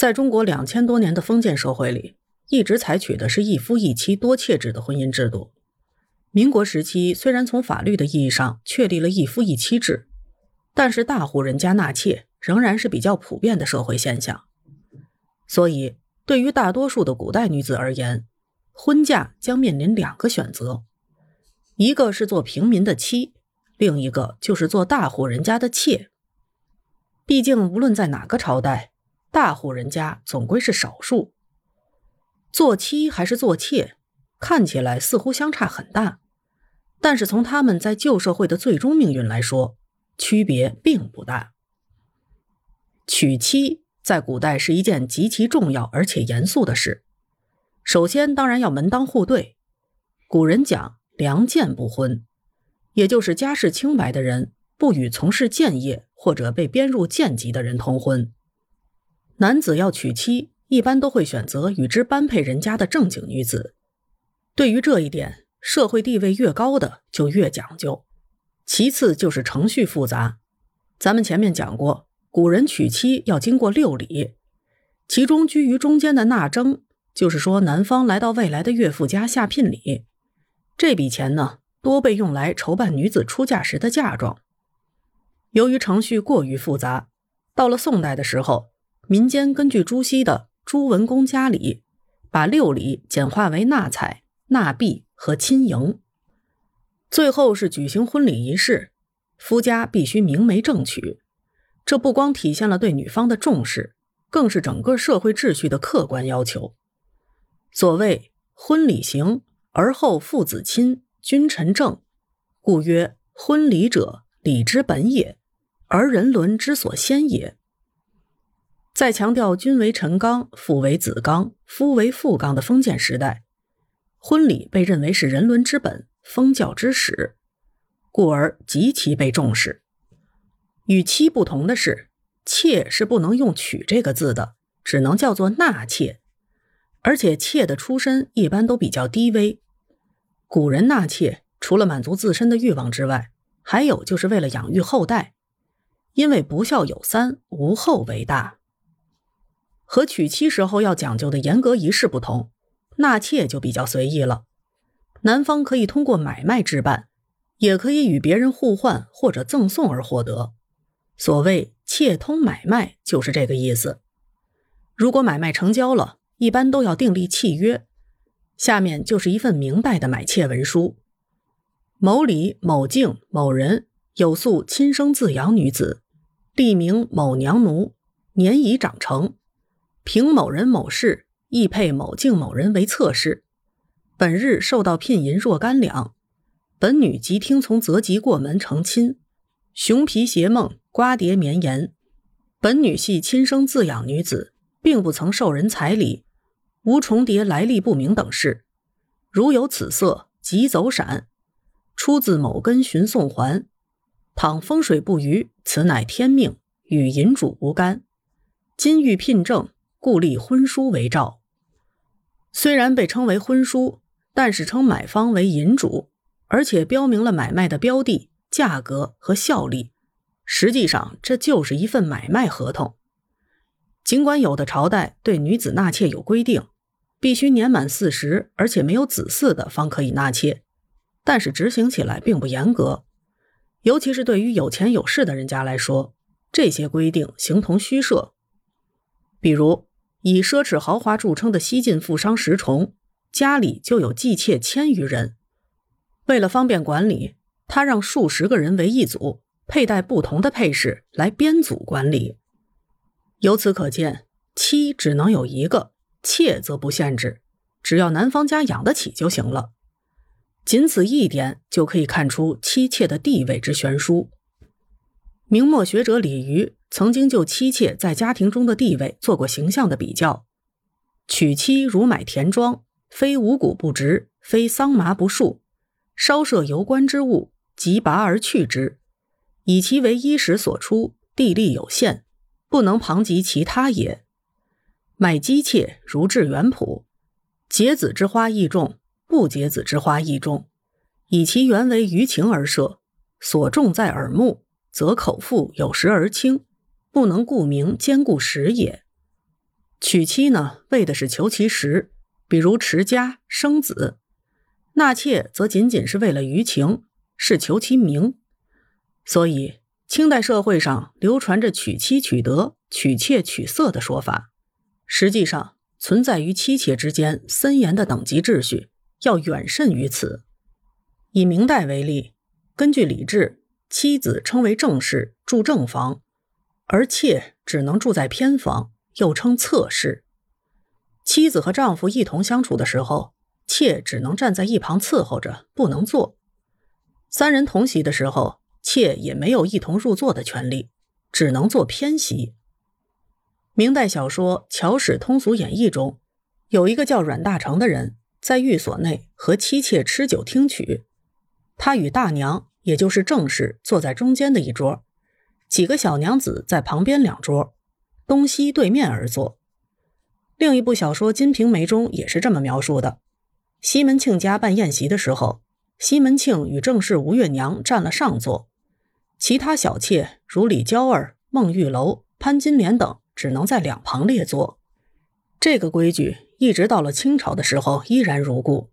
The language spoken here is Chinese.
在中国两千多年的封建社会里，一直采取的是一夫一妻多妾制的婚姻制度。民国时期虽然从法律的意义上确立了一夫一妻制，但是大户人家纳妾仍然是比较普遍的社会现象。所以，对于大多数的古代女子而言，婚嫁将面临两个选择：一个是做平民的妻，另一个就是做大户人家的妾。毕竟，无论在哪个朝代，大户人家总归是少数。做妻还是做妾，看起来似乎相差很大，但是从他们在旧社会的最终命运来说，区别并不大。娶妻。在古代是一件极其重要而且严肃的事。首先，当然要门当户对。古人讲“良贱不婚”，也就是家世清白的人不与从事贱业或者被编入贱籍的人通婚。男子要娶妻，一般都会选择与之般配人家的正经女子。对于这一点，社会地位越高的就越讲究。其次就是程序复杂。咱们前面讲过。古人娶妻要经过六礼，其中居于中间的纳征，就是说男方来到未来的岳父家下聘礼。这笔钱呢，多被用来筹办女子出嫁时的嫁妆。由于程序过于复杂，到了宋代的时候，民间根据朱熹的《朱文公家礼》，把六礼简化为纳采、纳币和亲迎。最后是举行婚礼仪式，夫家必须明媒正娶。这不光体现了对女方的重视，更是整个社会秩序的客观要求。所谓“婚礼行而后父子亲，君臣正”，故曰“婚礼者，礼之本也，而人伦之所先也”。在强调君为臣纲，父为子纲，夫为妇纲的封建时代，婚礼被认为是人伦之本、封教之始，故而极其被重视。与妻不同的是，妾是不能用“娶”这个字的，只能叫做纳妾。而且妾的出身一般都比较低微。古人纳妾，除了满足自身的欲望之外，还有就是为了养育后代。因为不孝有三，无后为大。和娶妻时候要讲究的严格仪式不同，纳妾就比较随意了。男方可以通过买卖置办，也可以与别人互换或者赠送而获得。所谓妾通买卖，就是这个意思。如果买卖成交了，一般都要订立契约。下面就是一份明代的买妾文书：某里某境某人有素亲生自养女子，立名某娘奴，年已长成，凭某人某事，亦配某敬某人为侧室。本日受到聘银若干两，本女即听从择吉过门成亲。熊皮鞋梦。瓜蝶绵延，本女系亲生自养女子，并不曾受人彩礼，无重叠来历不明等事。如有此色，即走闪。出自某根寻送还。倘风水不渝，此乃天命，与银主无干。今欲聘正，故立婚书为照。虽然被称为婚书，但是称买方为银主，而且标明了买卖的标的、价格和效力。实际上，这就是一份买卖合同。尽管有的朝代对女子纳妾有规定，必须年满四十而且没有子嗣的方可以纳妾，但是执行起来并不严格。尤其是对于有钱有势的人家来说，这些规定形同虚设。比如，以奢侈豪华著称的西晋富商石崇，家里就有妓妾千余人。为了方便管理，他让数十个人为一组。佩戴不同的配饰来编组管理，由此可见，妻只能有一个，妾则不限制，只要男方家养得起就行了。仅此一点就可以看出妻妾的地位之悬殊。明末学者李渔曾经就妻妾在家庭中的地位做过形象的比较：娶妻如买田庄，非五谷不植，非桑麻不树，稍涉油官之物，即拔而去之。以其为衣食所出，地利有限，不能旁及其他也。买姬妾如置园圃，结子之花亦种，不结子之花亦种，以其原为余情而设，所种在耳目，则口腹有时而轻，不能顾名兼顾食也。娶妻呢，为的是求其实，比如持家生子；纳妾则仅仅是为了余情，是求其名。所以，清代社会上流传着娶妻娶德、娶妾娶色的说法，实际上存在于妻妾之间森严的等级秩序，要远甚于此。以明代为例，根据礼制，妻子称为正室，住正房，而妾只能住在偏房，又称侧室。妻子和丈夫一同相处的时候，妾只能站在一旁伺候着，不能坐。三人同席的时候。妾也没有一同入座的权利，只能做偏席。明代小说《乔史通俗演义》中，有一个叫阮大铖的人，在寓所内和妻妾吃酒听曲，他与大娘，也就是正室，坐在中间的一桌，几个小娘子在旁边两桌，东西对面而坐。另一部小说《金瓶梅》中也是这么描述的：西门庆家办宴席的时候，西门庆与正室吴月娘占了上座。其他小妾如李娇儿、孟玉楼、潘金莲等，只能在两旁列坐。这个规矩一直到了清朝的时候依然如故。